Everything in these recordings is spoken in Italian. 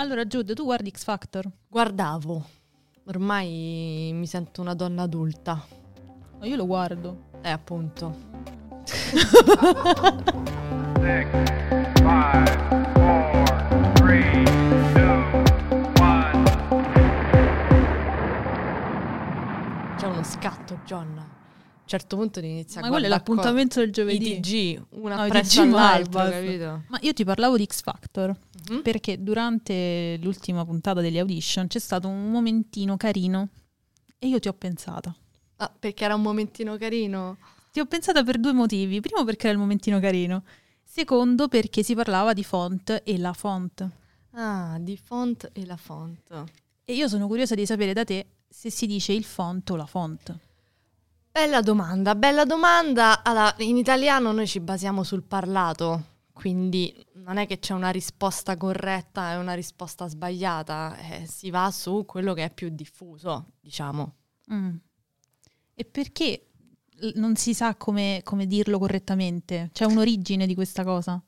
Allora, Giude, tu guardi X Factor? Guardavo. Ormai mi sento una donna adulta. Ma io lo guardo. Eh, appunto. six, five, four, three, two, one. C'è uno scatto, John. A un certo punto inizia Ma a quello è l'appuntamento del giovedì. I TG, una No, i presso TG mai, all'altro, capito? Ma io ti parlavo di X Factor Mhm. perché durante l'ultima puntata delle audition c'è stato un momentino carino e io ti ho pensata. Ah, perché era un momentino carino. Ti ho pensata per due motivi. Primo perché era il momentino carino. Secondo perché si parlava di font e la font. Ah, di font e la font. E io sono curiosa di sapere da te se si dice il font o la font. Bella domanda, bella domanda. Allora, in italiano noi ci basiamo sul parlato, quindi non è che c'è una risposta corretta e una risposta sbagliata, eh, si va su quello che è più diffuso, diciamo. Mm. E perché non si sa come, come dirlo correttamente? C'è un'origine di questa cosa?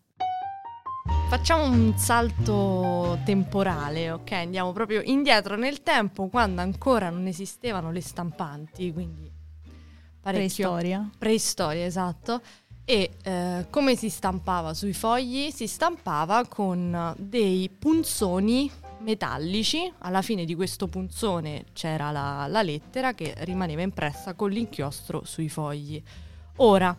Facciamo un salto temporale, ok? Andiamo proprio indietro nel tempo, quando ancora non esistevano le stampanti, quindi parecchio Preistoria? Preistoria, esatto. E eh, come si stampava sui fogli? Si stampava con dei punzoni metallici. Alla fine di questo punzone c'era la, la lettera che rimaneva impressa con l'inchiostro sui fogli. Ora,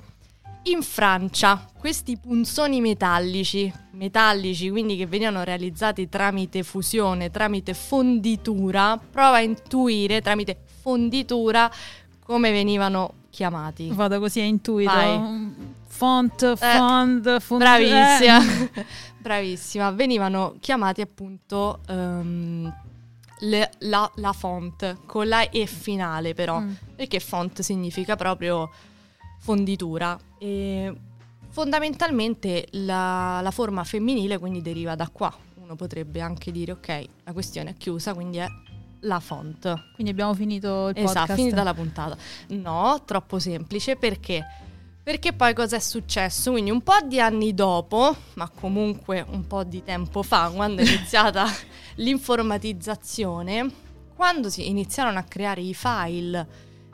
in Francia, questi punzoni metallici, metallici quindi che venivano realizzati tramite fusione, tramite fonditura, prova a intuire tramite fonditura come venivano chiamati. Vado così a intuito. Vai. Font, font, font. Bravissima, eh. bravissima. Venivano chiamati appunto ehm, le- la, la font con la E finale però, Mm. perché font significa proprio fonditura. E fondamentalmente la, la forma femminile quindi deriva da qua. Uno potrebbe anche dire ok, la questione è chiusa, quindi è la font. Quindi abbiamo finito il Esatto, podcast. finita la puntata. No, troppo semplice perché? Perché poi cosa è successo? Quindi un po' di anni dopo, ma comunque un po' di tempo fa, quando è iniziata l'informatizzazione, quando si iniziarono a creare i file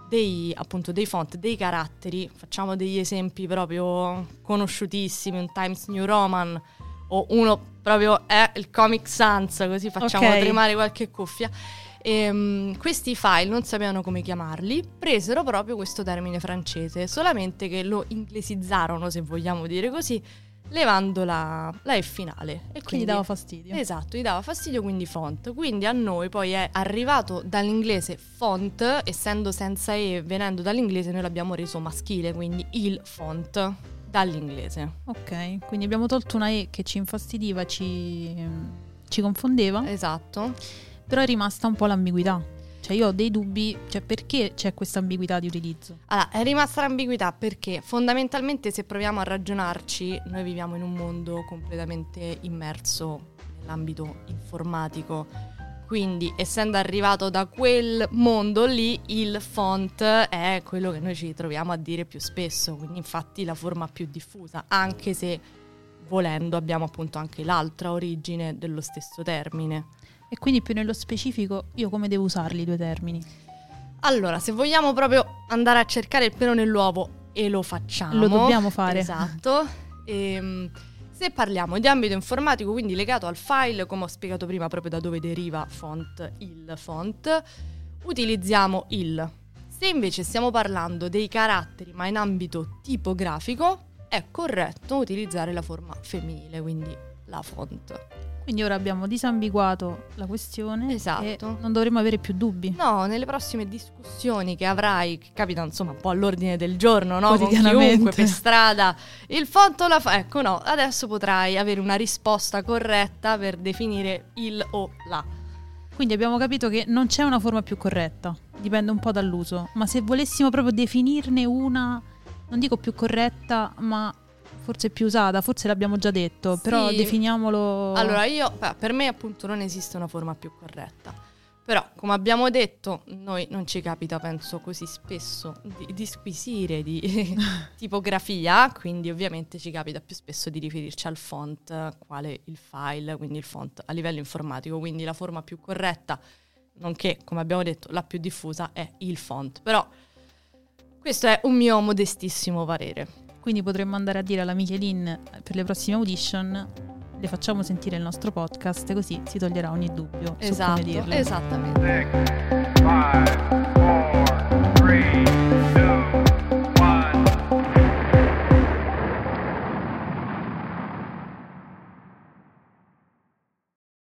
dei, appunto, dei font, dei caratteri, facciamo degli esempi proprio conosciutissimi, un Times New Roman o uno proprio è il Comic Sans, così facciamo Ok. tremare qualche cuffia. Ehm, questi file non sapevano come chiamarli, presero proprio questo termine francese, solamente che lo inglesizzarono, se vogliamo dire così, levando la, la E finale. E Quindi quindi dava fastidio. Esatto, gli dava fastidio quindi font. Quindi a noi poi è arrivato dall'inglese font, essendo senza E, venendo dall'inglese, noi l'abbiamo reso maschile, quindi il font dall'inglese. Ok, quindi abbiamo tolto una E che ci infastidiva, ci, ci confondeva, Esatto. Però è rimasta un po' l'ambiguità. Cioè io ho dei dubbi, cioè perché c'è questa ambiguità di utilizzo? Allora, è rimasta l'ambiguità perché fondamentalmente se proviamo a ragionarci, noi viviamo in un mondo completamente immerso nell'ambito informatico. Quindi, essendo arrivato da quel mondo lì, il font è quello che noi ci troviamo a dire più spesso, quindi infatti la forma più diffusa, anche se volendo abbiamo appunto anche l'altra origine dello stesso termine. E quindi più nello specifico io come devo usarli i due termini? Allora, se vogliamo proprio andare a cercare il pelo nell'uovo e lo facciamo. Lo dobbiamo fare. Esatto. Ehm, se parliamo di ambito informatico, quindi legato al file, come ho spiegato prima, proprio da dove deriva font, il font, utilizziamo il. Se invece stiamo parlando dei caratteri, ma in ambito tipografico, è corretto utilizzare la forma femminile, quindi la font. Quindi ora abbiamo disambiguato la questione Esatto. e non dovremmo avere più dubbi. No, nelle prossime discussioni che avrai, che capita insomma un po' all'ordine del giorno, no? Con chiunque per strada, il font la fa. Ecco, no, adesso potrai avere una risposta corretta per definire il o la. Quindi abbiamo capito che non c'è una forma più corretta, dipende un po' dall'uso, ma se volessimo proprio definirne una, non dico più corretta, ma forse più usata, forse l'abbiamo già detto, però Sì. definiamolo... Allora, io, per me appunto non esiste una forma più corretta. Però, come abbiamo detto, noi non ci capita, penso, così spesso di, di squisire di tipografia, quindi ovviamente ci capita più spesso di riferirci al font, quale il file, quindi il font a livello informatico, quindi la forma più corretta, nonché, come abbiamo detto, la più diffusa è il font. Però questo è un mio modestissimo parere. Quindi potremmo andare a dire alla Michelin per le prossime audition le facciamo sentire il nostro podcast così si toglierà ogni dubbio Esatto, su come dirlo. esattamente. Six, five,